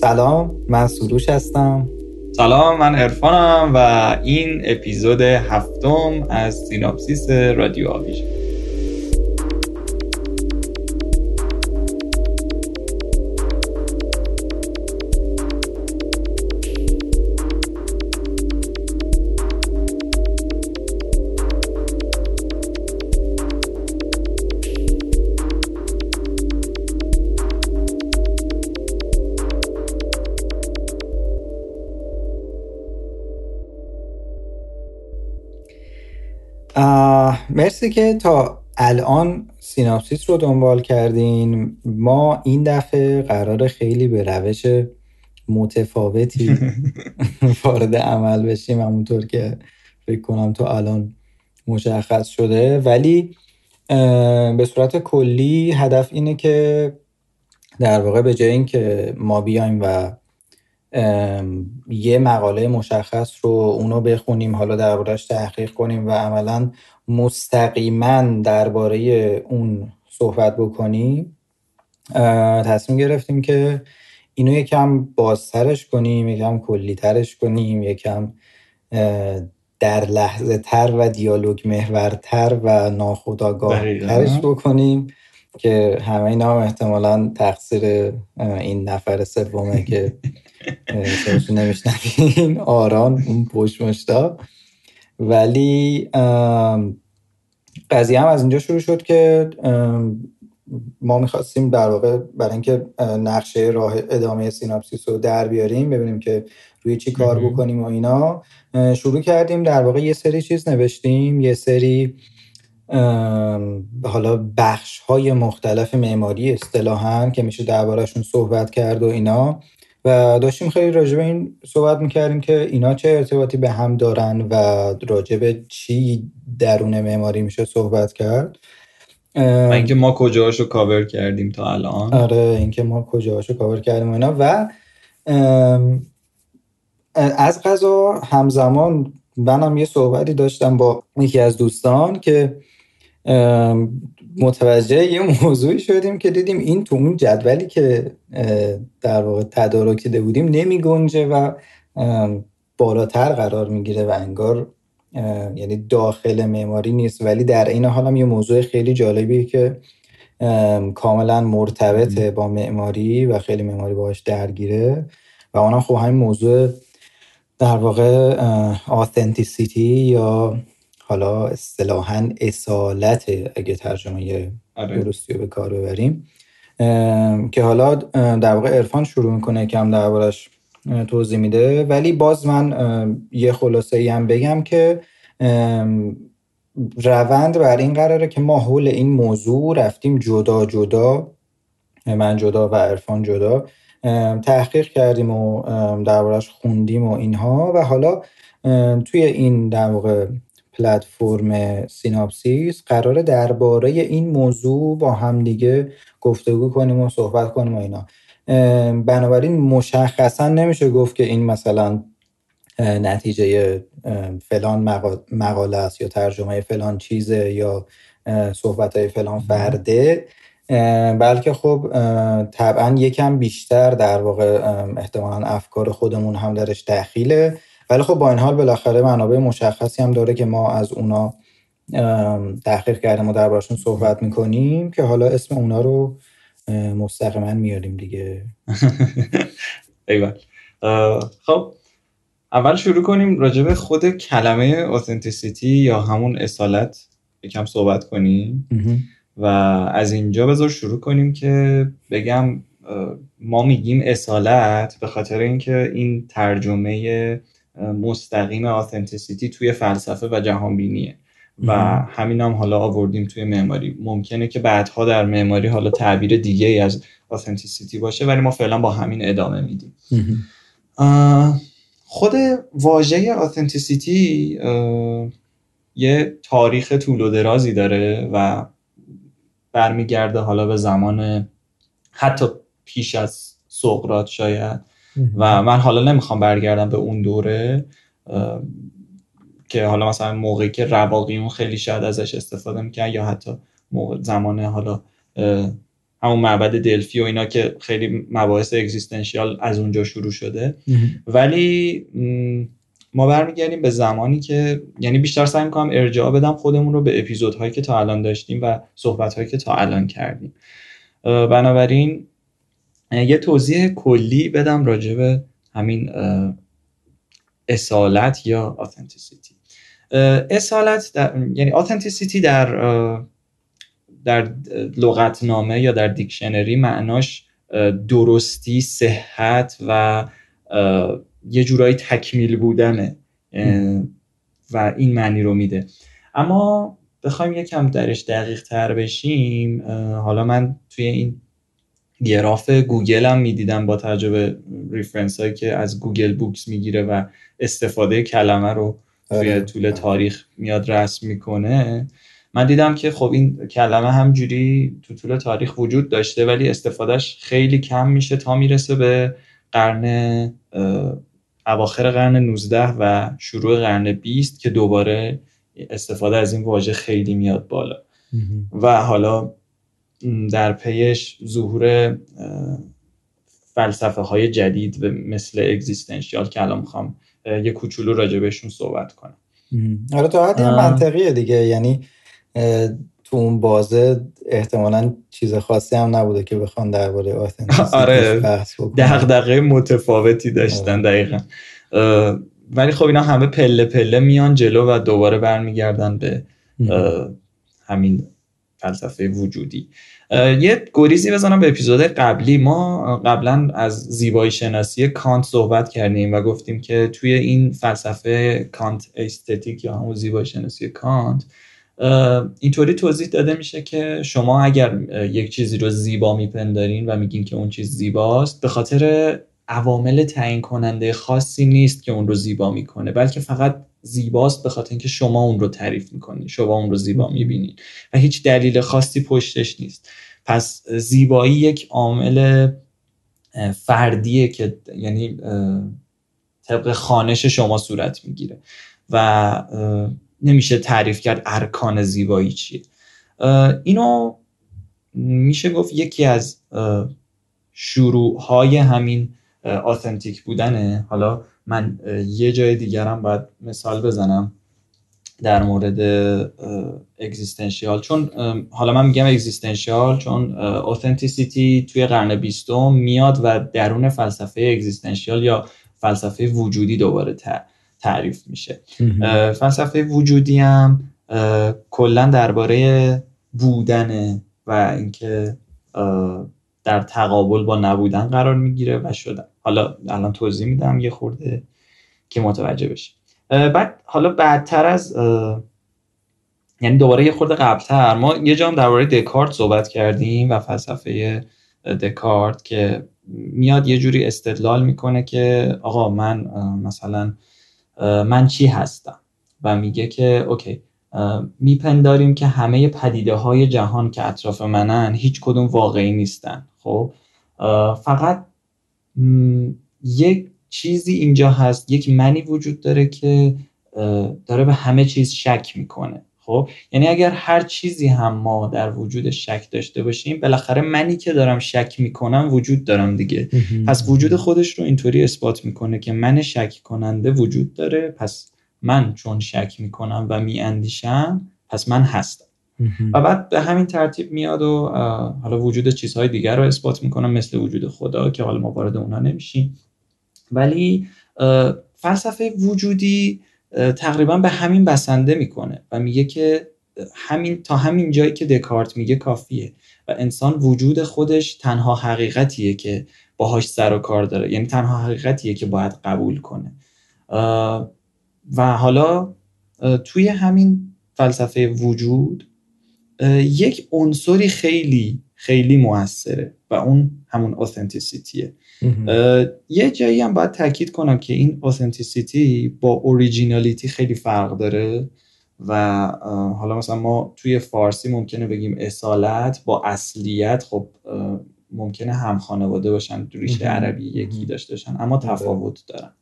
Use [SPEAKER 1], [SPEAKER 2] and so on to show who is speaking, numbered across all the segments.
[SPEAKER 1] سلام من سروش هستم.
[SPEAKER 2] سلام من ارفانم و این اپیزود هفتم از سیناپسیس رادیو آویژن.
[SPEAKER 1] مرسی که تا الان سیناپسیس رو دنبال کردین. ما این دفعه قرار خیلی به روش متفاوتی وارد عمل بشیم همونطور که فکر کنم تو الان مشخص شده. ولی به صورت کلی هدف اینه که در واقع به جای اینکه ما بیایم و یه مقاله مشخص رو اونو بخونیم حالا دربارهش تحقیق کنیم و عملا مستقیما درباره اون صحبت بکنیم. تصمیم گرفتیم که اینو یکم بازترش کنیم یکم کلیترش کنیم یکم در لحظه تر و دیالوگ محورتر و ناخداگاه ترش بکنیم که همه اینا هم احتمالا تقصیر این نفر سومه که نمیشنوین آران اون پشت مشتا. ولی قضیه هم از اینجا شروع شد که ما می‌خواستیم در واقع برای اینکه نقشه راه ادامه سیناپسیس رو در بیاریم ببینیم که روی چی کار بکنیم و اینا شروع کردیم در واقع یه سری چیز نوشتیم یه سری حالا بخش های مختلف معماری اصطلاحا که میشه دربارهشون صحبت کرد و اینا. و داشتیم خیلی راجع به این صحبت می‌کردیم که اینا چه ارتباطی به هم دارن و راجع به چی درون معماری میشه صحبت کرد.
[SPEAKER 2] و اینکه ما کجاهاشو کاور کردیم تا الان.
[SPEAKER 1] آره اینکه ما کجاهاشو کاور کردیم و اینا. و از غذا همزمان منم یه صحبتی داشتم با یکی از دوستان که متوجه یه موضوعی شدیم که دیدیم این تو اون جدولی که در واقع تدارکیده بودیم نمی گنجه و بالاتر قرار می‌گیره و انگار یعنی داخل معماری نیست. ولی در این حال هم یه موضوع خیلی جالبی که کاملا مرتبطه با معماری و خیلی معماری باهاش درگیره و اونم خب همین موضوع در واقع آثنتیسیتی یا حالا اصطلاحا اصالت اگه ترجمه آره. درستی رو به کار ببریم. که حالا در واقع عرفان شروع می‌کنه کم دربارش توضیح میده. ولی باز من یه خلاصه ای هم بگم که روند بر این قراره که ما حول این موضوع رفتیم جدا جدا من جدا و عرفان جدا تحقیق کردیم و دربارش خوندیم و اینها. و حالا توی این در واقع پلتفرم سیناپسیس قراره درباره این موضوع با همدیگه گفتگو کنیم و صحبت کنیم و اینا. بنابراین مشخصا نمیشه گفت که این مثلا نتیجه فلان مقاله است یا ترجمه فلان چیزه یا صحبت های فلان فرده. بلکه خب طبعا یکم بیشتر در واقع احتمالا افکار خودمون هم درش دخیله. ولی خب با این حال بالاخره منابع مشخصی هم داره که ما از اونا تحقیق کردیم و دربارشون صحبت می‌کنیم که حالا اسم اونا رو مستقیما میاریم دیگه.
[SPEAKER 2] ایوال خب اول شروع کنیم راجع به خود کلمه اوتنتیسیتی یا همون اصالت یکم صحبت کنیم. و از اینجا بذار شروع کنیم که بگم ما میگیم اصالت به خاطر اینکه این ترجمه مستقیم authenticity توی فلسفه و جهانبینیه. و همین هم حالا آوردیم توی معماری. ممکنه که بعدها در معماری حالا تعبیر دیگه ای از authenticity باشه ولی ما فعلا با همین ادامه میدیم. خود واژه authenticity یه تاریخ طول و درازی داره و برمیگرده حالا به زمان حتی پیش از سقراط شاید. و من حالا نمی‌خوام برگردم به اون دوره که حالا مثلا موقعی که رواقیون خیلی شاید ازش استفاده می‌کرد یا حتی موقع زمان حالا همون معبد دلفی و اینا که خیلی مباحث اگزیستنشیال از اونجا شروع شده. ولی ما برمیگردیم به زمانی که یعنی بیشتر سعی می‌کنم ارجاع بدم خودمون رو به اپیزودهایی که تا الان داشتیم و صحبتهایی که تا الان کردیم. بنابراین یه توضیح کلی بدم راجع به همین اصالت یا authenticity اصالت در، یعنی authenticity در در لغتنامه یا در دیکشنری معناش درستی صحت و یه جورایی تکمیل بودنه و این معنی رو میده. اما بخوایم یکم درش دقیق تر بشیم حالا من توی این گراف گوگل هم می‌دیدم با تجربه reference هایی که از Google Books می‌گیره و استفاده کلمه رو توی آره. طول تاریخ میاد رسم می‌کنه. من دیدم که خب این کلمه همجوری تو طول تاریخ وجود داشته ولی استفادهش خیلی کم میشه تا می‌رسه به قرن اواخر قرن 19 و شروع قرن 20 که دوباره استفاده از این واژه خیلی میاد بالا. و حالا در پیش ظهور فلسفه های جدید مثل اگزیستنشیال که الان می‌خوام یه کوچولو راجع بهشون صحبت کنم.
[SPEAKER 1] آره تو حدی منطقیه دیگه یعنی تو اون بازه احتمالا چیز خاصی هم نبوده که بخوان درباره
[SPEAKER 2] آره دغدغه متفاوتی داشتن آره. دقیقا. ولی خب اینا همه پله پله میان جلو و دوباره برمیگردن به همین فلسفه وجودی. یه گریزی بزنم به اپیزود قبلی. ما قبلا از زیبایی شناسی کانت صحبت کردیم و گفتیم که توی این فلسفه کانت استتیک یا همون زیبایی شناسی کانت اینطوری توضیح داده میشه که شما اگر یک چیزی رو زیبا میپندارین و میگین که اون چیز زیباست به خاطر عوامل تعیین کننده خاصی نیست که اون رو زیبا می‌کنه بلکه فقط زیباست به خاطر اینکه شما اون رو تعریف می‌کنید شما اون رو زیبا می‌بینید و هیچ دلیل خاصی پشتش نیست. پس زیبایی یک عامل فردیه که یعنی طبق خانش شما صورت می‌گیره و نمیشه تعریف کرد ارکان زیبایی چیه. اینو میشه گفت یکی از شروع های همین آثنتیک بودنه. حالا من یه جای دیگرم باید مثال بزنم در مورد اگزیستنشیال چون حالا من میگم اگزیستنشیال چون اوثنتیسیتی توی قرن بیستم میاد و درون فلسفه اگزیستنشیال یا فلسفه وجودی دوباره تعریف میشه. فلسفه وجودی هم کلا درباره بودن و اینکه در تقابل با نبودن قرار می‌گیره و شدن حالا الان توضیح میدم یه خورده که متوجه بشه. بعد حالا بعدتر از یعنی دوباره یه خورده قبلتر ما یه جام درباره دکارت صحبت کردیم و فلسفه دکارت که میاد یه جوری استدلال می‌کنه که آقا من مثلا من چی هستم؟ و میگه که اوکی میپنداریم که همه پدیده های جهان که اطراف منن هیچ کدوم واقعی نیستن. خب فقط یک چیزی اینجا هست یک منی وجود داره که داره به همه چیز شک می‌کنه. خب یعنی اگر هر چیزی هم ما در وجود شک داشته باشیم بالاخره منی که دارم شک می‌کنم وجود دارم دیگه. پس وجود خودش رو اینطوری اثبات می‌کنه که من شک کننده وجود داره پس من چون شک می‌کنم و میاندیشم پس من هستم. و بعد به همین ترتیب میاد و حالا وجود چیزهای دیگر رو اثبات می‌کنم مثل وجود خدا که حالا ما وارد اونها نمیشیم. ولی فلسفه وجودی تقریبا به همین بسنده می‌کنه و میگه که همین تا همین جایی که دکارت میگه کافیه و انسان وجود خودش تنها حقیقتیه که باهاش سر و کار داره. یعنی تنها حقیقتیه که باید قبول کنه. و حالا توی همین فلسفه وجود یک عنصری خیلی خیلی موثره و اون همون authenticity ه یه جایی هم باید تاکید کنم که این authenticity با originality خیلی فرق داره و حالا مثلا ما توی فارسی ممکنه بگیم اصالت با اصلیت خب ممکنه هم خانواده باشن ریشه عربی یکی داشته باشن اما تفاوت دارن.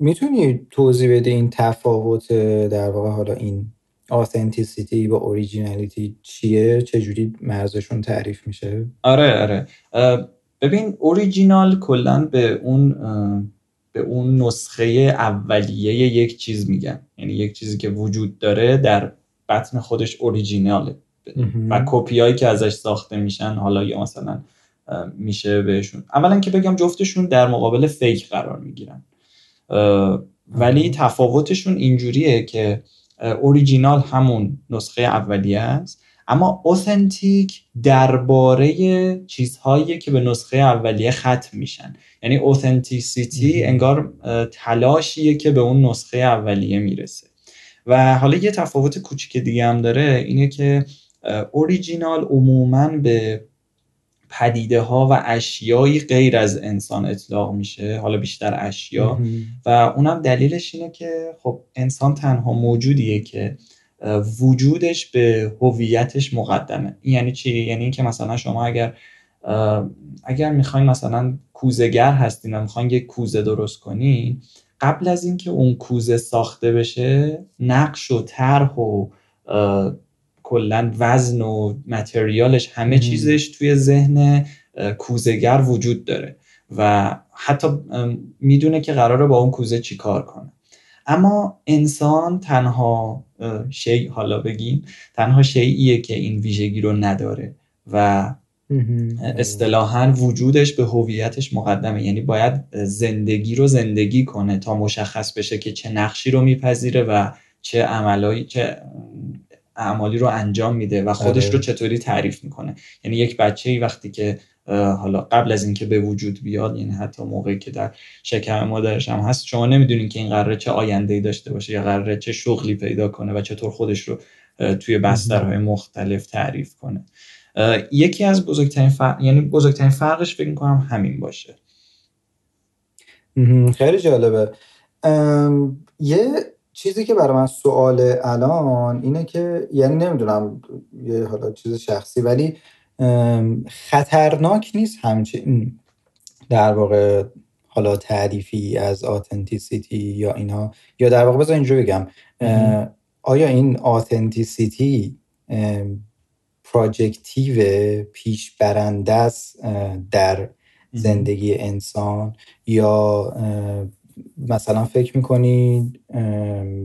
[SPEAKER 1] می‌تونی توضیح بده این تفاوت در واقع حالا این authenticity با originality چیه؟ چجوری مرزشون تعریف میشه؟
[SPEAKER 2] آره آره. ببین اوریجینال کلا به اون به اون نسخه اولیه یک چیز میگن. یعنی یک چیزی که وجود داره در بطن خودش اوریجیناله و کپی هایی که ازش ساخته میشن حالا یا مثلا میشه بهشون. اولا که بگم جفتشون در مقابل فیک قرار می‌گیرن. ولی تفاوتشون اینجوریه که اوریجینال همون نسخه اولیه است. اما اوثنتیک درباره چیزهایی که به نسخه اولیه ختم میشن. یعنی اوثنتیسیتی انگار تلاشیه که به اون نسخه اولیه می‌رسه. و حالا یه تفاوت کوچیک دیگه هم داره اینه که اوریجینال عموما به پدیده ها و اشیایی غیر از انسان اطلاق میشه حالا بیشتر اشیا. و اونم دلیلش اینه که خب انسان تنها موجودیه که وجودش به هویتش مقدمه. این یعنی چی؟ یعنی اینکه مثلا شما اگر اگر می‌خواین مثلا کوزگر هستین و می‌خواین یک کوزه درست کنین قبل از اینکه اون کوزه ساخته بشه نقش و طرح و کلا وزن و متریالش همه چیزش توی ذهن کوزگر وجود داره و حتی می‌دونه که قراره با اون کوزه چیکار کنه. اما انسان تنها شی حالا بگیم تنها شیعیه که این ویژگی رو نداره و اصطلاحا وجودش به هویتش مقدمه. یعنی باید زندگی رو زندگی کنه تا مشخص بشه که چه نقشی رو میپذیره و چه عملایی چه اعمالی رو انجام میده و خودش رو آره. چطوری تعریف می‌کنه. یعنی یک بچه ای وقتی که حالا قبل از اینکه به وجود بیاد یعنی حتی موقعی که در شکم مادرش هم هست شما نمی‌دونین که این قراره چه آینده ای داشته باشه یا قراره چه شغلی پیدا کنه و چطور خودش رو توی بسترهای مختلف تعریف کنه. یکی از بزرگترین فرق یعنی بزرگترین فرقش فکر کنم همین باشه.
[SPEAKER 1] خیلی جالبه. یه چیزی که برای من سوال الان اینه که یعنی نمی‌دونم یه حالا چیز شخصی ولی خطرناک نیست همچین در واقع حالا تعریفی از آتنتیسیتی یا اینها یا در واقع بذار اینجوری بگم آیا این آتنتیسیتی پراجکتیو پیش برنده است در زندگی انسان؟ یا مثلا فکر می‌کنید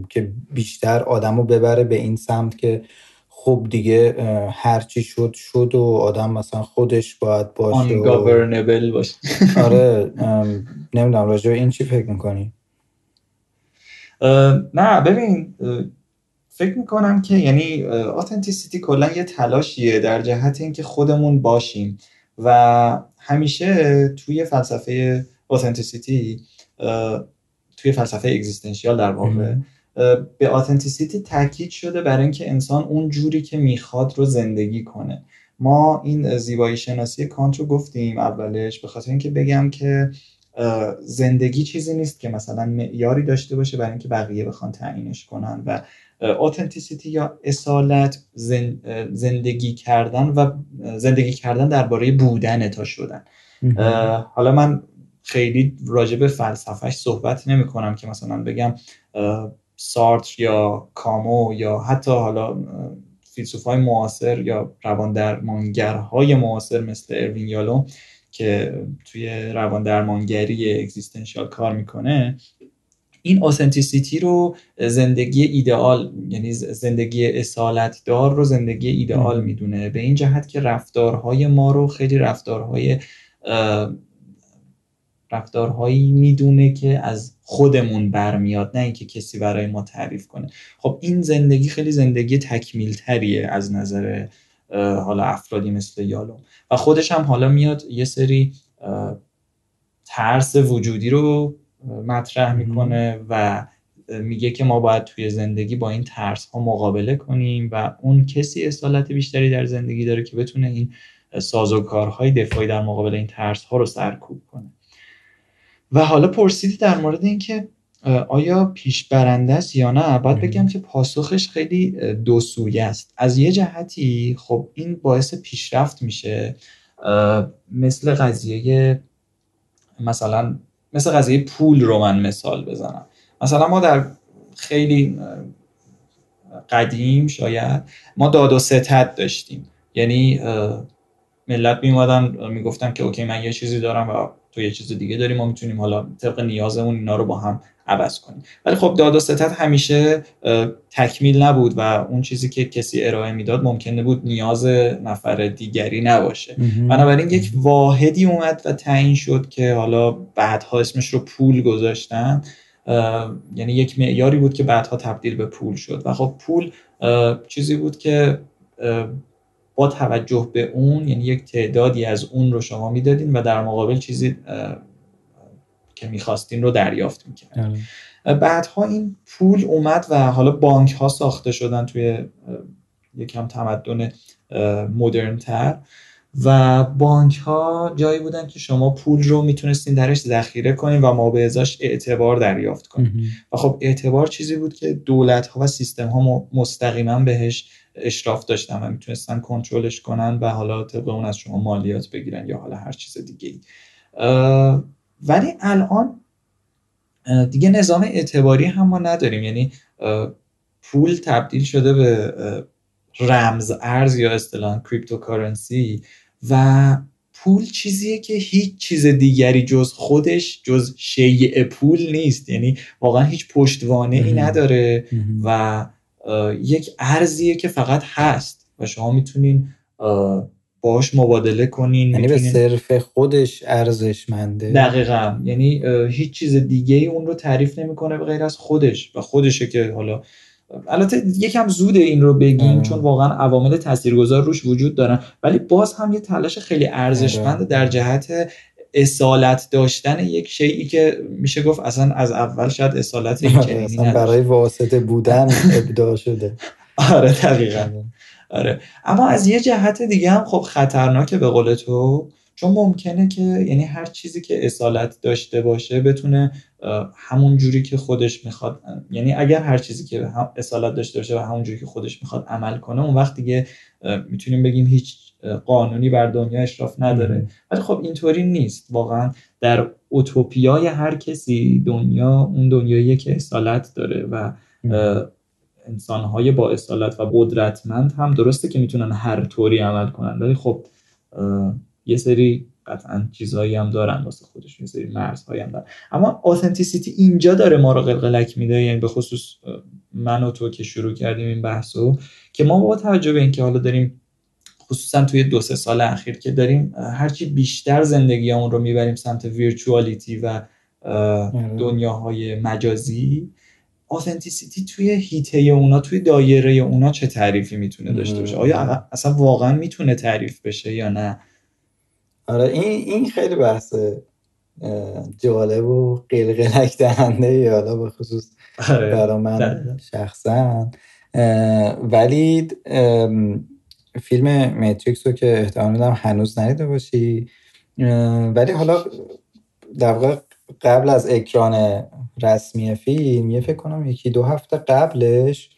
[SPEAKER 1] که بیشتر آدم رو ببره به این سمت که خب دیگه هرچی شد شد و آدم مثلا خودش باید باشه
[SPEAKER 2] و... باشه.
[SPEAKER 1] آره نمی‌دونم راجع به این چی فکر می‌کنی؟
[SPEAKER 2] نه ببین فکر می‌کنم که یعنی authenticity کلا یه تلاشیه در جهت اینکه خودمون باشیم. و همیشه توی فلسفه authenticity توی فلسفه existential در واقع به authenticity تاکید شده برای اینکه انسان اون جوری که می‌خواد رو زندگی کنه. ما این زیبایی شناسی کانت رو گفتیم اولش به خاطر اینکه بگم که زندگی چیزی نیست که مثلا معیاری داشته باشه برای اینکه بقیه بخوان تعیینش کنن و آتنتیسیتی یا اصالت زندگی کردن و زندگی کردن درباره بودن تا شدن. حالا من خیلی راجع به فلسفهش صحبت نمی کنم که مثلا بگم سارتر یا کامو یا حتی حالا فیلسوف های معاصر یا روان درمانگرهای معاصر مثل اروین یالو که توی روان درمانگری اگزیستنشیال کار می‌کنه این اوسنتیسیتی رو زندگی ایدئال یعنی زندگی اصالت دار رو زندگی ایدئال می‌دونه. به این جهت که رفتارهای ما رو خیلی رفتارهای رفتارهایی می‌دونه که از خودمون برمیاد نه اینکه کسی برای ما تعریف کنه. خب این زندگی خیلی زندگی تکمیل تریه از نظر حالا افرادی مثل یالوم. و خودش هم حالا میاد یه سری ترس وجودی رو مطرح می‌کنه و میگه که ما باید توی زندگی با این ترس ها مقابله کنیم و اون کسی اصالت بیشتری در زندگی داره که بتونه این سازوکارهای دفاعی در مقابل این ترس ها رو سرکوب کنه. و حالا پرسیدی در مورد اینکه آیا پیش برنده است یا نه؟ باید بگم که پاسخش خیلی دو سویه است. از یه جهتی خب این باعث پیشرفت میشه مثل قضیه مثلا مثل قضیه پول رو من مثال بزنم. مثلا ما در خیلی قدیم شاید ما داد و ستت داشتیم. یعنی ملت میومدن می‌گفتن که اوکی من یه چیزی دارم و تو یه چیز دیگه داریم ما می‌تونیم حالا طبق نیازمون اینا رو با هم عوض کنیم. ولی خب داد و ستت همیشه تکمیل نبود و اون چیزی که کسی ارائه می‌داد ممکنه بود نیاز نفر دیگری نباشه. بنابراین یک واحدی اومد و تعیین شد که حالا بعدها اسمش رو پول گذاشتن. یعنی یک معیاری بود که بعدها تبدیل به پول شد. و خب پول چیزی بود که با توجه به اون یعنی یک تعدادی از اون رو شما می‌دادین و در مقابل چیزی که می‌خواستین رو دریافت می‌کردین. آره. بعدها این پول اومد و حالا بانک ها ساخته شدن توی یکم تمدن مدرن تر و بانک ها جایی بودن که شما پول رو می‌تونستین درش ذخیره کنین و ما به ازاش اعتبار دریافت کنین. و خب اعتبار چیزی بود که دولت ها و سیستم ها مستقیما بهش اشراف داشتن و می‌تونستن کنترلش کنن و حالا طبق اون از شما مالیات بگیرن یا حالا هر چیز دیگه ای ولی الان دیگه نظام اعتباری هم ما نداریم. یعنی پول تبدیل شده به رمز ارز یا اصطلاحا cryptocurrency و پول چیزیه که هیچ چیز دیگری جز خودش جز شیء پول نیست. یعنی واقعا هیچ پشتوانه ای نداره و یک ارزیه که فقط هست و شما می‌تونین باش مبادله کنین
[SPEAKER 1] یعنی به صرف خودش ارزشمنده؟
[SPEAKER 2] دقیقا. یعنی هیچ چیز دیگه ای اون رو تعریف نمی‌کنه به غیر از خودش و خودشه که حالا البته یکم زوده این رو بگیم چون واقعا عوامل تاثیرگذار روش وجود دارن. ولی باز هم یه تلاش خیلی ارزشمند در جهت اصالت داشتن یک شیعی که میشه گفت اصلا از اول شاید اصالت
[SPEAKER 1] این برای واسطه بودن ابداع شده.
[SPEAKER 2] آره دقیقا. آره. اما از یه جهت دیگه هم خب خطرناکه به قول تو چون ممکنه که یعنی هر چیزی که اصالت داشته باشه بتونه همون جوری که خودش می‌خواد یعنی اگر هر چیزی که اصالت داشته باشه و همون جوری که خودش می‌خواد عمل کنه اون وقت دیگه می‌تونیم بگیم هیچ قانونی بر دنیا اشراف نداره. ولی خب اینطوری نیست. واقعا در اوتوپیای هر کسی دنیا اون دنیاییه که اصالت داره و انسانهای با اصالت و قدرتمند هم درسته که می‌تونن هر طوری عمل کنن. ولی خب یه سری قطعا چیزهایی هم دارن. واسه خودش یه سری مرزهایی هم دارن. اما آثنتیسیتی اینجا داره ما رو قلقلک میده. یعنی به خصوص من و تو که شروع کردیم این بحثو که ما با توجه به اینکه حالا داریم خصوصا توی دو سه سال اخیر که داریم هرچی بیشتر زندگی اون رو می‌بریم سمت ویرچوالیتی و آره. دنیاهای مجازی آثنتیسیتی توی هیته اونا توی دایره اونا چه تعریفی می‌تونه داشته باشه آیا اصلا واقعا می‌تونه تعریف بشه یا نه
[SPEAKER 1] آره این این خیلی بحث جالب و قلقلک دهنده حالا به خصوص آره. برای من شخصا ولی فیلم ماتریکس رو که احتمال میدم هنوز ندیده باشی. ولی حالا در واقع قبل از اکران رسمی فیلم یه فکر کنم یکی دو هفته قبلش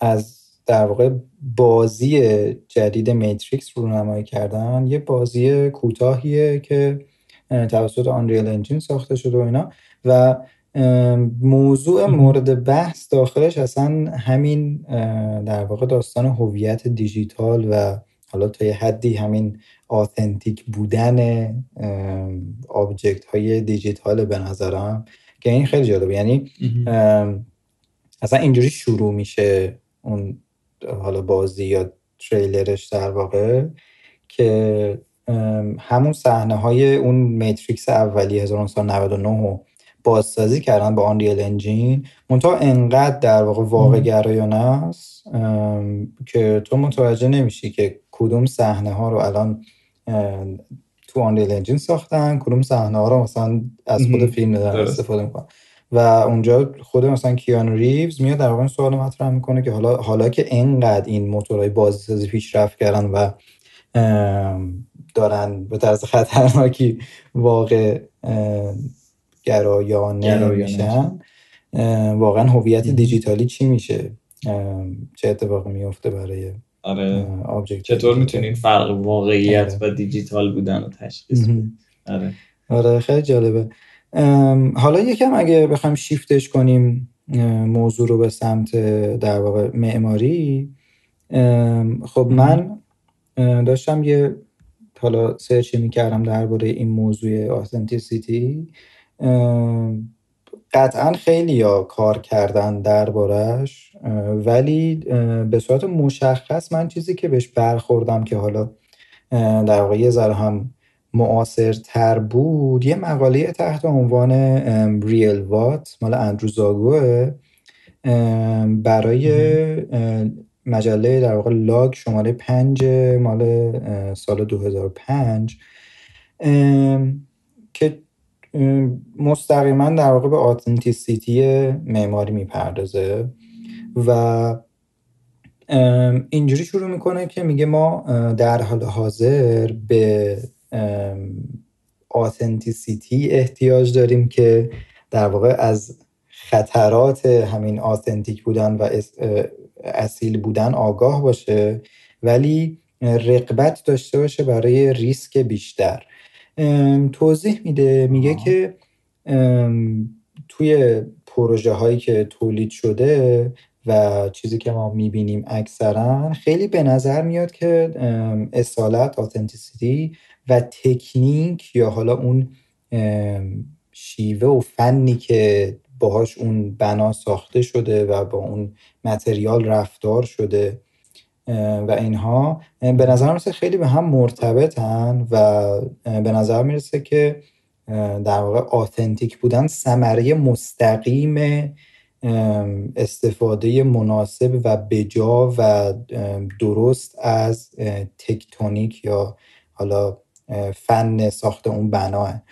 [SPEAKER 1] از در واقع بازی جدید میتریکس رو نمایی کردن. یه بازی کوتاهیه که توسط آنریل انجین ساخته شده و اینا. و موضوع مورد بحث داخلش اصلا همین در واقع داستان هویت دیجیتال و حالا تا یه حدی همین authentic بودن object های دیجیتال به نظرم که این خیلی جالبه. یعنی اصلا اینجوری شروع میشه اون حالا بازی یا تریلرش در واقع که همون صحنه های اون Matrix اولی 1999 بازسازی کردن با Unreal Engine. منتها انقدر در واقع واقع گرایانه است که تو متوجه نمیشی که کدوم صحنه ها رو الان تو Unreal Engine ساختن کدوم صحنه ها رو مثلا از خود فیلم دارن استفاده می‌کنن. و اونجا خود مثلا کیانو ریوز میاد در واقع سوال مطرح می‌کنه که حالا حالا که انقدر این موتورهای بازسازی پیشرفت کردن و دارن به طرز خطرناکی واقع گرایانه میشن. واقعا هویت دیجیتالی چی میشه؟ چه اتفاقی میفته برای
[SPEAKER 2] آره. چطور می‌تونین فرق واقعیت آره. و دیجیتال بودن رو تشخیص آره.
[SPEAKER 1] آره خیلی جالبه. حالا یکم اگه بخوایم شیفتش کنیم موضوع رو به سمت در واقع معماری. خب من داشتم یه حالا سرچی می‌کردم درباره این موضوع آثنتیسیتی قطعا خیلی یا کار کردن دربارهش ولی به صورت مشخص من چیزی که بهش برخوردم که حالا در واقع یه ذره هم تر بود یه مقاله تحت عنوان ریل وات مال اندرو زاگوه برای مجله در واقع Log شماره پنج مال سال 2005 که مستقیما در واقع به authenticity معماری می‌پردازه و اینجوری شروع می‌کنه که میگه ما در حال حاضر به authenticity احتیاج داریم که در واقع از خطرات همین آتنتیک بودن و اصیل بودن آگاه باشه ولی رقبت داشته باشه برای ریسک بیشتر. توضیح میده میگه که توی پروژه هایی که تولید شده و چیزی که ما می‌بینیم اکثرا خیلی به نظر میاد که اصالت آتنتیسیتی و تکنیک یا حالا اون شیوه و فنی که باهاش اون بنا ساخته شده و با اون متریال رفتار شده و اینها به نظر می‌رسه خیلی به هم مرتبطن و به نظر می‌رسه که در واقع آتنتیک بودن ثمره مستقیم استفاده مناسب و بجا و درست از تکتونیک یا حالا فن ساخت اون بناه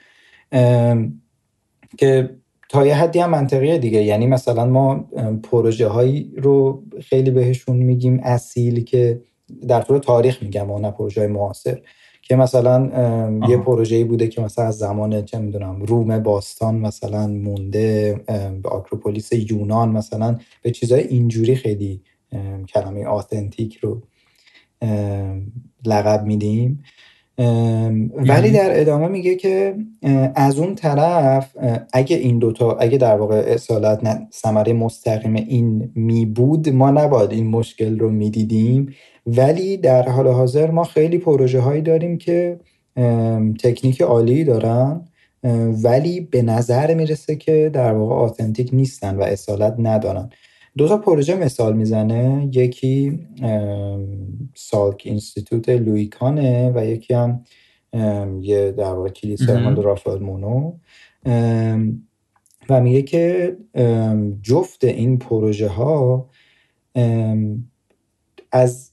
[SPEAKER 1] که تا یه حدی هم منطقیه دیگه. یعنی مثلا ما پروژه هایی رو خیلی بهشون میگیم اصیل که در طول تاریخ میگم و نه پروژه معاصر. که مثلا یه پروژه بوده که مثلا از زمان چه می‌دونم روم باستان مثلا مونده به آکروپولیس یونان مثلا به چیزهای اینجوری خیلی کلمه آثنتیک رو لقب میدیم. ولی یعنی؟ در ادامه میگه که از اون طرف اگه این دوتا اگه در واقع اصالت ثمره مستقیم این می بود ما نباید این مشکل رو می‌دیدیم ولی در حال حاضر ما خیلی پروژه هایی داریم که تکنیک عالی دارن ولی به نظر می‌رسه که در واقع آتنتیک نیستن و اصالت ندارن دو تا پروژه مثال می‌زنه. یکی سالک اینستیتوت لویکانه و یکی هم یه در واقع کلیسای رافائل مونو. و میگه که جفت این پروژه ها از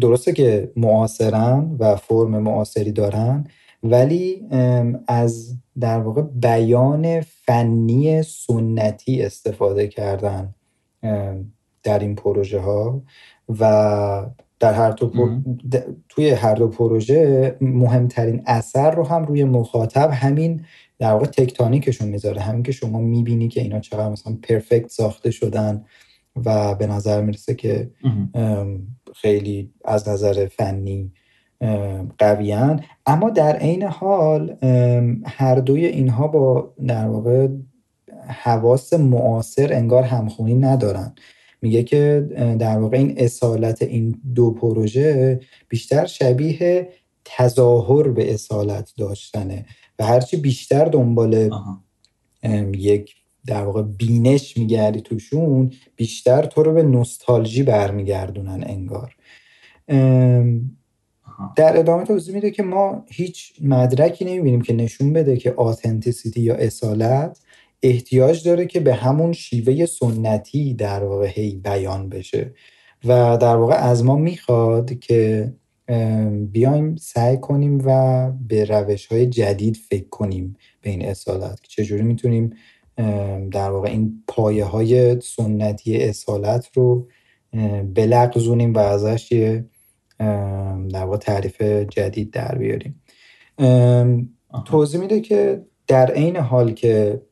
[SPEAKER 1] درسته که معاصرن و فرم معاصری دارن ولی از در واقع بیان فنی سنتی استفاده کردن در این پروژه ها و در هر دو توی هر دو پروژه مهمترین اثر رو هم روی مخاطب همین در واقع تکتانیکشون می‌ذاره. همین که شما می‌بینی که اینا چقدر مثلا پرفکت ساخته شدن و به نظر می‌رسه که خیلی از نظر فنی قویان اما در عین حال هر دوی اینها با در واقع حواس معاصر انگار همخونی ندارن. میگه که در واقع این اصالت این دو پروژه بیشتر شبیه تظاهر به اصالت داشتنه و هرچی بیشتر دنبال یک در واقع بینش میگردی توشون بیشتر تو رو به نوستالژی برمیگردونن انگار. در ادامه توضیح میده که ما هیچ مدرکی نمی‌بینیم که نشون بده که آتنتیسیتی یا اصالت احتیاج داره که به همون شیوه سنتی در واقع هی بیان بشه. و در واقع از ما می‌خواد که بیایم سعی کنیم و به روش های جدید فکر کنیم به این اصالت. که چجوری می‌تونیم در واقع این پایه های سنتی اصالت رو بلغزونیم و ازش یه در تعریف جدید در بیاریم. توضیح میده که در عین حال که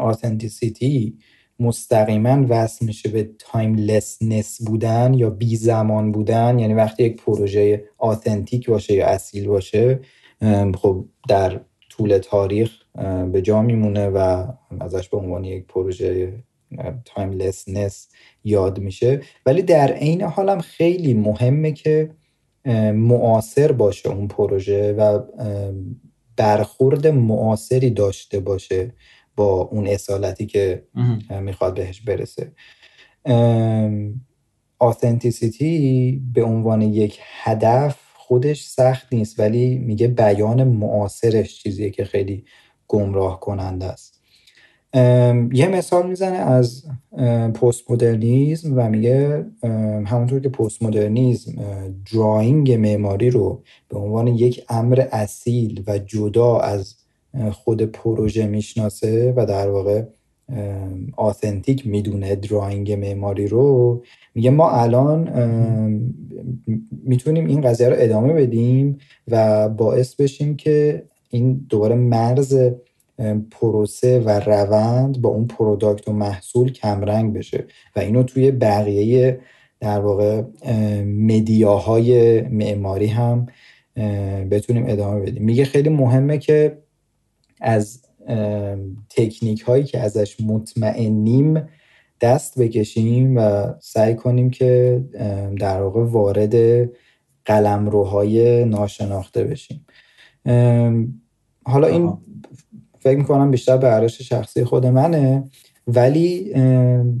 [SPEAKER 1] authenticity مستقیما وصل میشه به timelessness بودن یا بی زمان بودن یعنی وقتی یک پروژه authentic باشه یا اصیل باشه خب در طول تاریخ به جا میمونه و ازش به عنوان یک پروژه timelessness یاد میشه. ولی در عین حالم خیلی مهمه که معاصر باشه اون پروژه و برخورد معاصری داشته باشه با اون اصالتی که می‌خواد بهش برسه. authenticity به عنوان یک هدف خودش سخت نیست ولی میگه بیان معاصرش چیزیه که خیلی گمراه کننده است. یه مثال می‌زنه از پست مدرنیزم و میگه همونطور که پست مدرنیزم drawing معماری رو به عنوان یک امر اصیل و جدا از خود پروژه می‌شناسه و در واقع authentic می‌دونه drawing معماری رو میگه ما الان می‌تونیم این قضیه رو ادامه بدیم و باعث بشیم که این دوباره مرز پروسه و روند با اون پروداکت و محصول کمرنگ بشه. و اینو توی بقیه در واقع مدیاهای معماری هم بتونیم ادامه بدیم. میگه خیلی مهمه که از تکنیک هایی که ازش مطمئنیم دست بکشیم و سعی کنیم که در واقع وارد قلمروهای ناشناخته بشیم. حالا این فکر می‌کنم بیشتر به عرش شخصی خود منه. ولی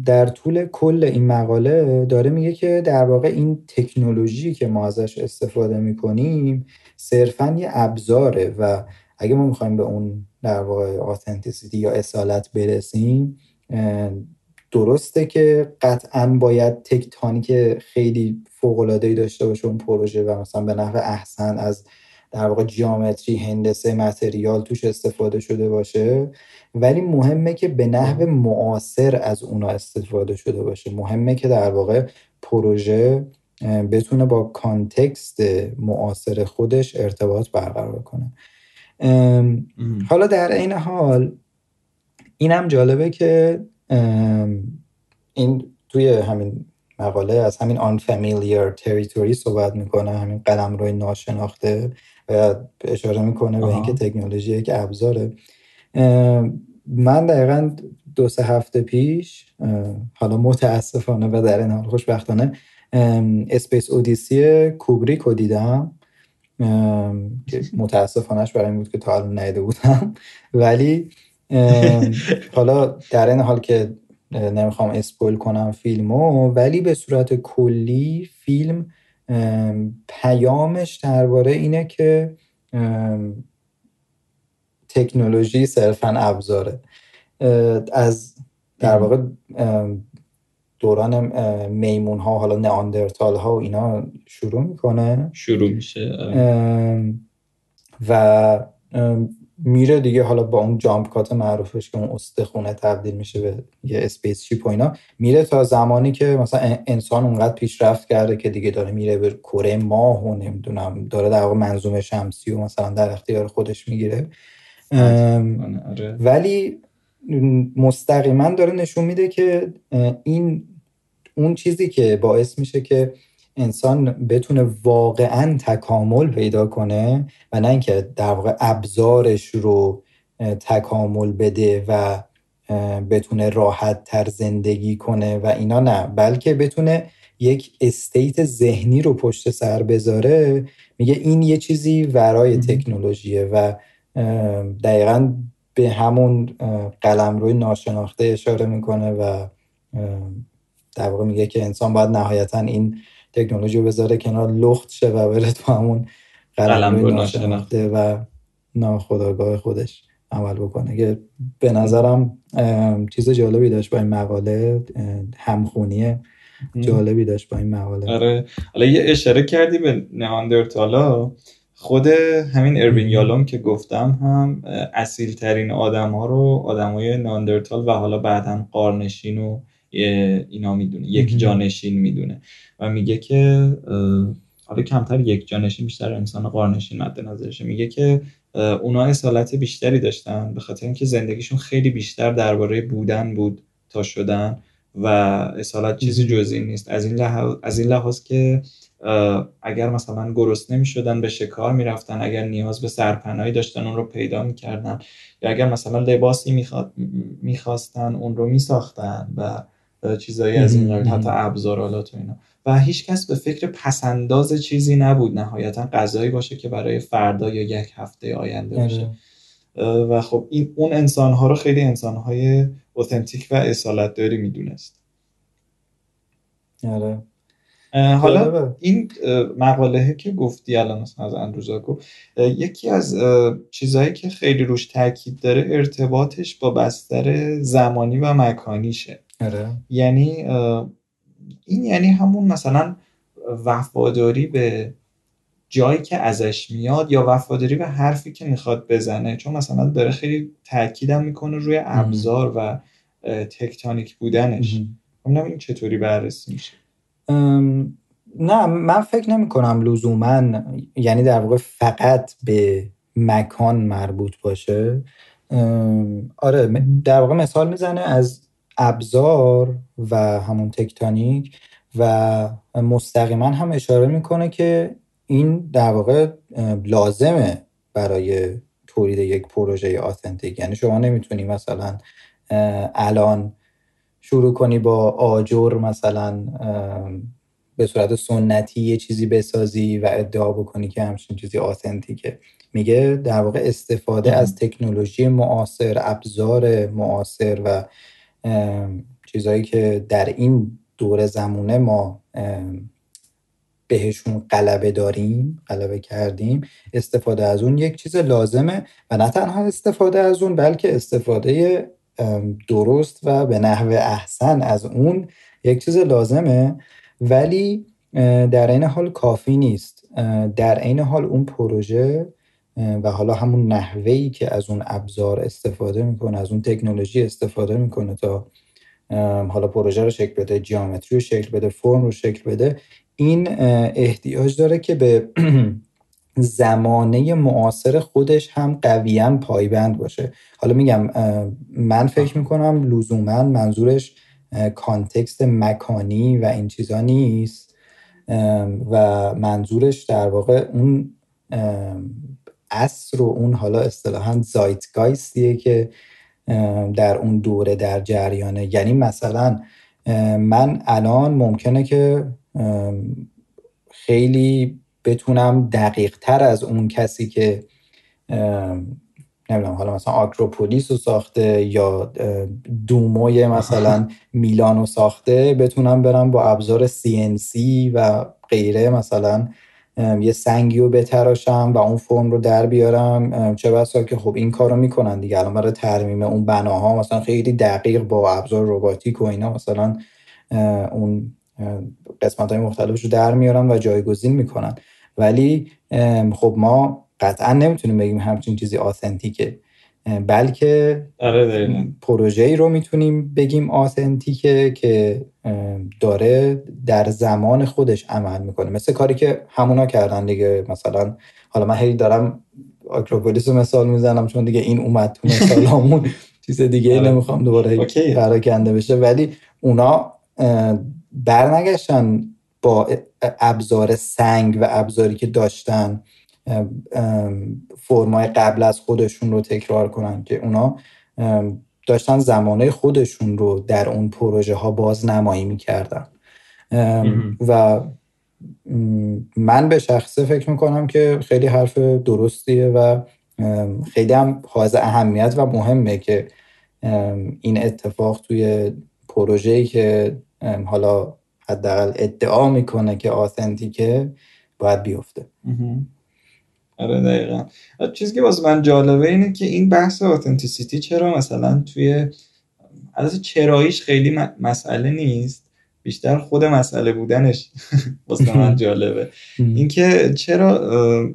[SPEAKER 1] در طول کل این مقاله داره میگه که در واقع این تکنولوژی که ما ازش استفاده می‌کنیم صرفا یه ابزاره و اگه ما می‌خوایم به اون در واقع آثنتیسیتی یا اصالت برسیم درسته که قطعا باید تکتانیک خیلی فوق‌العاده‌ای داشته باشه اون پروژه و مثلا به نحو احسن از در واقع جیامتری هندسه متریال توش استفاده شده باشه. ولی مهمه که به نحو معاصر از اونا استفاده شده باشه. مهمه که در واقع پروژه بتونه با کانتکست معاصر خودش ارتباط برقرار کنه. حالا در این حال اینم جالبه که این توی همین مقاله از همین unfamiliar territory صحبت می‌کنه همین قلم روی ناشناخته. اشاره می‌کنه به اینکه تکنولوژی یک ابزاره. من دقیقا دو سه هفته پیش حالا متاسفانه و در این حال خوشبختانه اسپیس اودیسی کوبریک رو دیدم. که متاسفانهش برای این بود که تا الان نیده بودم. ولی حالا در این حال که نمی‌خوام اسپول کنم فیلمو ولی به صورت کلی فیلم پیامش درباره اینه که تکنولوژی صرفا ابزاره. از در واقع دوران میمون ها حالا ناندرتال ها و اینا شروع می‌کنه.
[SPEAKER 2] شروع میشه
[SPEAKER 1] و میره دیگه. حالا با اون جامپ کات معروفش که اون استخونه تبدیل میشه به یه اسپیس شیپ و اینا میره تا زمانی که مثلا انسان اونقدر پیشرفت کرده که دیگه داره میره به کره ماه و نمی‌دونم داره در واقع منظومه شمسی و مثلا در اختیار خودش می‌گیره. آره. ولی مستقیما داره نشون میده که این اون چیزی که باعث میشه که انسان بتونه واقعا تکامل پیدا کنه و نه اینکه در واقع ابزارش رو تکامل بده و بتونه راحت تر زندگی کنه و اینا نه. بلکه بتونه یک استیت ذهنی رو پشت سر بذاره. میگه این یه چیزی ورای تکنولوژیه و دقیقا به همون قلم روی ناشناخته اشاره می‌کنه و در واقع میگه که انسان باید نهایتا این تکنولوژی رو بذاره کنار لخت شه و بره تو همون قلم ناشناخته و ناخداگاه خودش عمل بکنه. که به نظرم چیز جالبی داشت با این مقاله همخونی جالبی داشت با این مقاله.
[SPEAKER 2] آره. حالا یه اشاره کردی به نهاندرتالا. خود همین اروین یالوم که گفتم هم اصیل ترین آدم ها رو آدم های ناندرتال و حالا بعدا قارنشین و اینا می‌دونه یک جانشین می‌دونه و میگه که حالا کمتر یک جانشین بیشتر انسان قارنشین مد نظرشه. میگه که اونا اصالت بیشتری داشتن به خاطر اینکه زندگیشون خیلی بیشتر درباره بودن بود تا شدن و اصالت چیزی جزئی نیست. از این لحاظ, از این لحاظ که اگر مثلا گرسنه شدن به شکار می‌رفتن. اگر نیاز به سرپناهی داشتن اون رو پیدا می‌کردن. یا اگر مثلا لباسی می‌خواستن اون رو میساختن و چیزایی از این قبیل حتی ابزارالات و اینا. و هیچکس به فکر پسنداز چیزی نبود نهایتا غذایی باشه که برای فردا یا یک هفته آینده باشه. و خب این اون انسان ها رو خیلی انسان های اوتنتیک و اصالت داری می‌دونست.
[SPEAKER 1] آره.
[SPEAKER 2] حالا این مقاله که گفتی الان از اندروزا گفت یکی از چیزهایی که خیلی روش تاکید داره ارتباطش با بستر زمانی و مکانیشه.
[SPEAKER 1] آره.
[SPEAKER 2] یعنی این یعنی همون مثلا وفاداری به جایی که ازش میاد یا وفاداری به حرفی که می‌خواد بزنه. چون مثلا داره خیلی تاکیدم می‌کنه روی ابزار و تکتانیک بودنش. خب این چطوری بررسی میشه.
[SPEAKER 1] نه من فکر نمی کنم لزوما یعنی در واقع فقط به مکان مربوط باشه. آره در واقع مثال می‌زنه از ابزار و همون تکتانیک و مستقیما هم اشاره می‌کنه که این در واقع لازمه برای تولید یک پروژه آتنتیک. یعنی شما نمی‌تونی مثلا الان شروع کنی با آجر مثلا به صورت سنتی یه چیزی بسازی و ادعا بکنی که همچین چیزی آتنتیکه. میگه در واقع استفاده از تکنولوژی معاصر ابزار معاصر و چیزهایی که در این دور زمونه ما بهشون غلبه داریم غلبه کردیم استفاده از اون یک چیز لازمه و نه تنها استفاده از اون بلکه استفاده درست و به نحو احسن از اون یک چیز لازمه. ولی در این حال کافی نیست. در این حال اون پروژه و حالا همون نحوهی که از اون ابزار استفاده می‌کنه از اون تکنولوژی استفاده می‌کنه تا حالا پروژه رو شکل بده جیامتری رو شکل بده فرم رو شکل بده این احتیاج داره که به زمانه معاصر خودش هم قویا پایبند باشه. حالا میگم من فکر می‌کنم لزوما منظورش کانتکست مکانی و این چیزا نیست. و منظورش در واقع اون اصر و اون حالا اصطلاحا زایتگایستیه که در اون دوره در جریانه. یعنی مثلا من الان ممکنه که خیلی بتونم دقیق تر از اون کسی که نمی‌دونم حالا مثلا آکروپولیس رو ساخته یا دوموی مثلا میلان رو ساخته بتونم برم با ابزار CNC و غیره مثلا یه سنگی رو بتراشم و اون فرم رو در بیارم. چه بسا که خب این کار رو می‌کنن دیگه. الان برای ترمیم اون بناها مثلا خیلی دقیق با ابزار روباتیک و اینا مثلا اون قسمت های مختلفش رو در میارن و جایگزین می‌کنن. ولی خب ما قطعا نمی‌تونیم بگیم همچین چیزی آثنتیکه بلکه
[SPEAKER 2] آره
[SPEAKER 1] پروژه ای رو می‌تونیم بگیم آثنتیکه که داره در زمان خودش عمل می‌کنه. مثل کاری که همونا کردن دیگه. مثلا حالا من هی دارم آکروپولیس رو مثال می‌زنم چون دیگه این اومد تو مثالامون. چیز دیگه آره. نمی‌خوام دوباره پراکنده بشه. ولی اونا برنگشتن با ابزار سنگ و ابزاری که داشتن. فرمای قبل از خودشون رو تکرار کنن که اونا داشتن زمانه خودشون رو در اون پروژه ها بازنمایی می‌کردن. و من به شخصه فکر می‌کنم که خیلی حرف درستیه و خیلی هم حاض اهمیت و مهمه که این اتفاق توی پروژه‌ای که حالا حداقل ادعا می‌کنه که آثنتیکه باید بیفته.
[SPEAKER 2] آره دقیقا. چیزی که واسه من جالبه اینه که این بحث آتنتیسیتی چرا مثلا توی از چراییش خیلی مسئله نیست بیشتر خود مسئله بودنش واسه من جالبه. اینکه چرا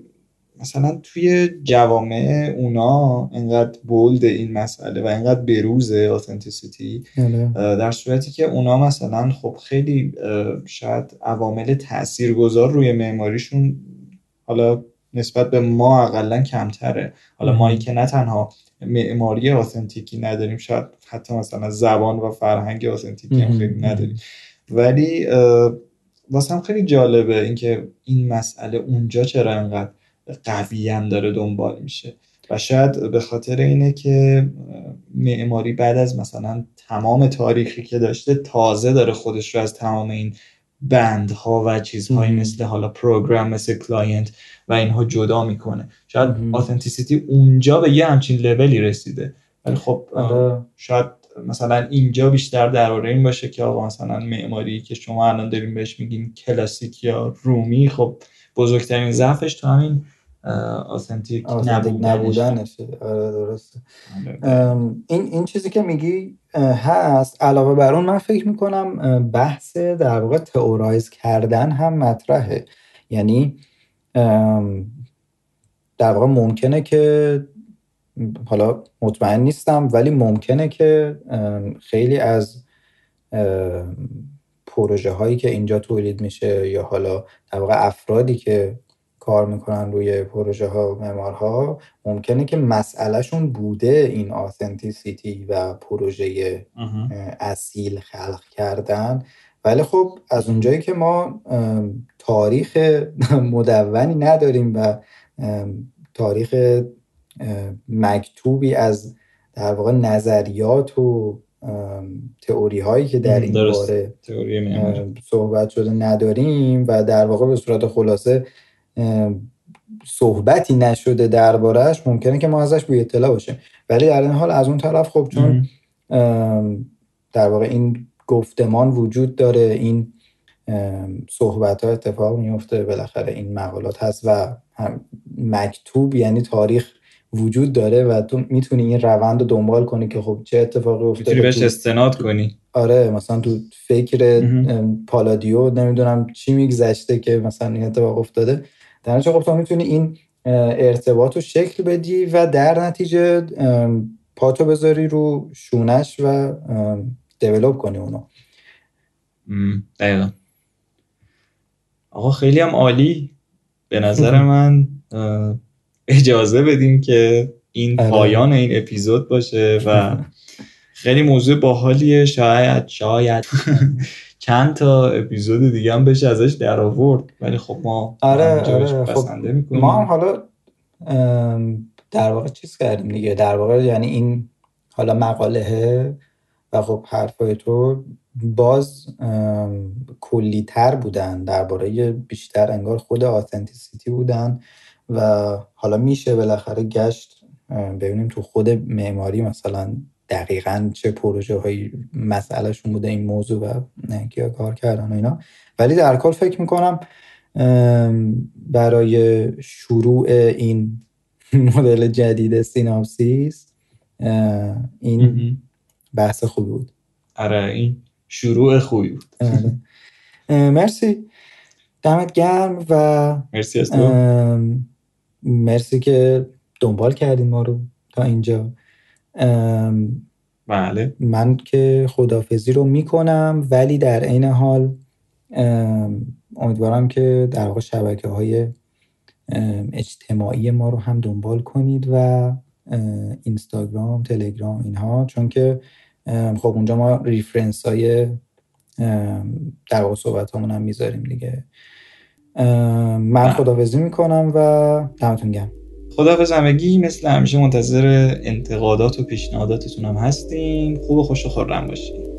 [SPEAKER 2] مثلا توی جوامع اونا انقدر بولد این مسئله و انقدر بروز آتنتیسیتی
[SPEAKER 1] آره.
[SPEAKER 2] در صورتی که اونا مثلا خب خیلی شاید عوامل تاثیرگذار روی معماریشون حالا نسبت به ما اقلا کمتره. حالا مایی که نه تنها معماری آثنتیکی نداریم شاید حتی مثلا زبان و فرهنگ آثنتیکی هم خیلی نداریم. ولی واسم خیلی جالبه اینکه این مسئله اونجا چرا انقدر قوی هم داره دنبال میشه. و شاید به خاطر اینه که معماری بعد از مثلا تمام تاریخی که داشته تازه داره خودش رو از تمام این بندها و چیزهایی مثل حالا program مثل client و اینها جدا می‌کنه. شاید authenticity اونجا به یه همچین لولی رسیده. ولی خب آره. شاید مثلا اینجا بیشتر درباره این باشه که آقا مثلا معماری که شما الان داریم بهش میگین کلاسیک یا رومی خب بزرگترین ضعفش تو همین آثنتیک
[SPEAKER 1] نبودنشه. آره درسته. آره. این این چیزی که میگی هست. علاوه بر اون من فکر می‌کنم بحث در واقع تئورایز کردن هم مطرحه. یعنی در واقع ممکنه که حالا مطمئن نیستم ولی ممکنه که خیلی از پروژه هایی که اینجا تولید میشه یا حالا در واقع افرادی که کار می‌کنن روی پروژه ها و معمارها. ممکنه که مسئلهشون بوده این آثنتیسیتی و پروژه اصیل خلق کردن. ولی خب از اونجایی که ما تاریخ مدونی نداریم و تاریخ مکتوبی از در واقع نظریات و تئوری هایی که در این باره صحبت شده نداریم و در واقع به صورت خلاصه صحبتی نشده دربارهش ممکنه که ما ازش بی اطلاع باشیم. ولی در این حال از اون طرف خب چون در واقع این گفتمان وجود داره این صحبت ها اتفاق میفته بالاخره این مقالات هست و مکتوب یعنی تاریخ وجود داره و تو می‌تونی این روند رو دنبال کنی که خب چه اتفاقی افتاده
[SPEAKER 2] می‌تونی بهش استناد کنی.
[SPEAKER 1] آره مثلا تو فکر پالادیو نمی‌دونم چی میگذشته که مثلا این اتفاق افتاده. در خب تو می‌تونی این ارتباط رو شکل بدی و در نتیجه پاتو بذاری رو شونش و دیولوب کنی اونو.
[SPEAKER 2] دقیقا. آقا خیلی هم عالی. به نظر من اجازه بدیم که این آره. پایان این اپیزود باشه و خیلی موضوع باحالیه. شاید شاید. چند تا اپیزود دیگه هم بشه ازش در آورد. ولی خب ما
[SPEAKER 1] آره, آره. خب ما هم حالا در واقع چیز کردیم دیگه. در واقع یعنی این حالا مقاله و خب حرفای تو باز کلی تر بودن. درباره بیشتر انگار خود آتنتیسیتی بودن و حالا میشه بالاخره گشت ببینیم تو خود معماری مثلا دقیقا چه پروژه هایی مسئلهشون بوده این موضوع و کیا کار کردن و اینا. ولی در کل فکر می‌کنم برای شروع این مدل جدید سیناپسیس این بحث خوبی بود.
[SPEAKER 2] آره این شروع خوبی بود. آره.
[SPEAKER 1] مرسی. دمت گرم و
[SPEAKER 2] مرسی از
[SPEAKER 1] مرسی که دنبال کردین ما رو تا اینجا.
[SPEAKER 2] بله.
[SPEAKER 1] من که خدافزی رو می‌کنم ولی در عین حال امیدوارم که در واقع شبکه های اجتماعی ما رو هم دنبال کنید و اینستاگرام تلگرام اینها. چون که خب اونجا ما ریفرنس های در واقع صحبت هم می‌ذاریم دیگه. من بله. خدافزی می‌کنم و دمتون گرم.
[SPEAKER 2] خداحافظ همگی مثل همیشه منتظر انتقادات و پیشنهاداتتون هم هستیم. خوب و خوش و خورم باشید